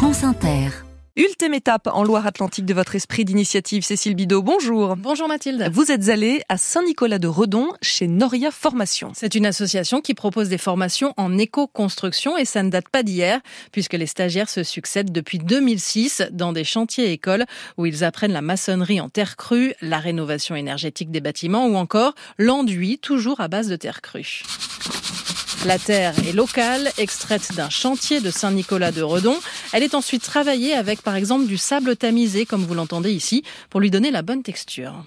France Inter. Ultime étape en Loire-Atlantique de votre esprit d'initiative, Cécile Bidot. Bonjour. Bonjour Mathilde. Vous êtes allée à Saint-Nicolas-de-Redon chez Noria Formation. C'est une association qui propose des formations en éco-construction et ça ne date pas d'hier puisque les stagiaires se succèdent depuis 2006 dans des chantiers écoles où ils apprennent la maçonnerie en terre crue, la rénovation énergétique des bâtiments ou encore l'enduit toujours à base de terre crue. La terre est locale, extraite d'un chantier de Saint-Nicolas-de-Redon. Elle est ensuite travaillée avec par exemple du sable tamisé, comme vous l'entendez ici, pour lui donner la bonne texture.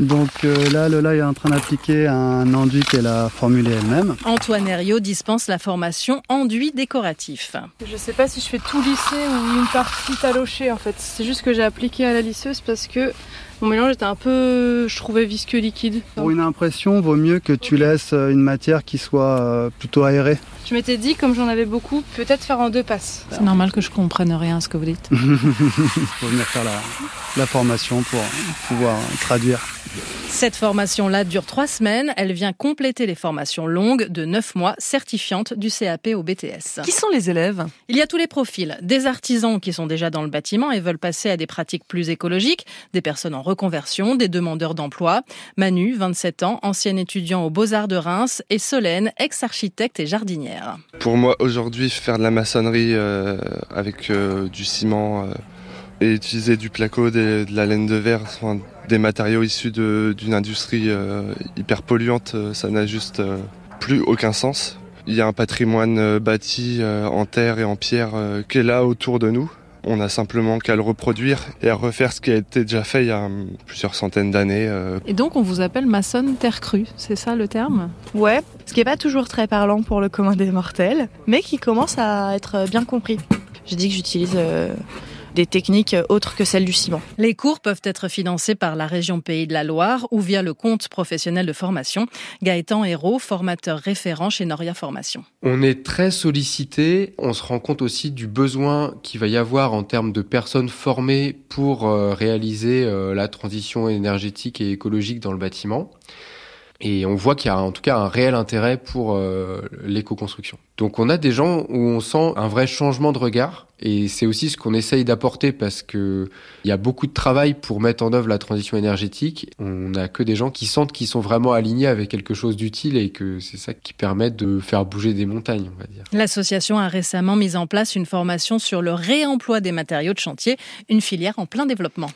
Donc euh, là, Lola est en train d'appliquer un enduit qu'elle a formulé elle-même. Antoine Herriot dispense la formation enduit décoratif. Je sais pas si je fais tout lissé ou une partie talochée en fait. C'est juste que j'ai appliqué à la lisseuse parce que mon mélange était un peu, je trouvais, visqueux liquide. Pour une impression, vaut mieux que tu laisses euh, une matière qui soit euh, plutôt aérée. Je m'étais dit, comme j'en avais beaucoup, peut-être faire en deux passes. C'est normal que je comprenne rien à ce que vous dites. Il faut venir faire la, la formation pour pouvoir traduire. Cette formation-là dure trois semaines. Elle vient compléter les formations longues de neuf mois certifiantes du CAP au BTS. Qui sont les élèves? Il y a tous les profils. Des artisans qui sont déjà dans le bâtiment et veulent passer à des pratiques plus écologiques, des personnes en reconversion, des demandeurs d'emploi. Manu, 27 ans, ancien étudiant aux Beaux-Arts de Reims, et Solène, ex-architecte et jardinière. Pour moi, aujourd'hui, faire de la maçonnerie euh, avec euh, du ciment euh, et utiliser du placo, des- de la laine de verre, enfin, des matériaux issus d'une industrie euh, hyper polluante, euh, ça n'a juste euh, plus aucun sens. Il y a un patrimoine euh, bâti euh, en terre et en pierre euh, qui est là autour de nous. On a simplement qu'à le reproduire et à refaire ce qui a été déjà fait il y a hum, plusieurs centaines d'années. Et donc, on vous appelle maçonne terre crue, c'est ça le terme? Ouais, ce qui n'est pas toujours très parlant pour le commun des mortels, mais qui commence à être bien compris. Je dis que j'utilise euh, des techniques autres que celles du ciment. Les cours peuvent être financés par la région Pays de la Loire ou via le compte professionnel de formation. Gaëtan Hérault, formateur référent chez Noria Formation. On est très sollicité, on se rend compte aussi du besoin qu'il va y avoir en termes de personnes formées pour euh, réaliser euh, la transition énergétique et écologique dans le bâtiment. Et on voit qu'il y a en tout cas un réel intérêt pour euh, l'éco-construction. Donc on a des gens où on sent un vrai changement de regard et c'est aussi ce qu'on essaye d'apporter parce que il y a beaucoup de travail pour mettre en œuvre la transition énergétique. On n'a que des gens qui sentent qu'ils sont vraiment alignés avec quelque chose d'utile et que c'est ça qui permet de faire bouger des montagnes, on va dire. L'association a récemment mis en place une formation sur le réemploi des matériaux de chantier, une filière en plein développement.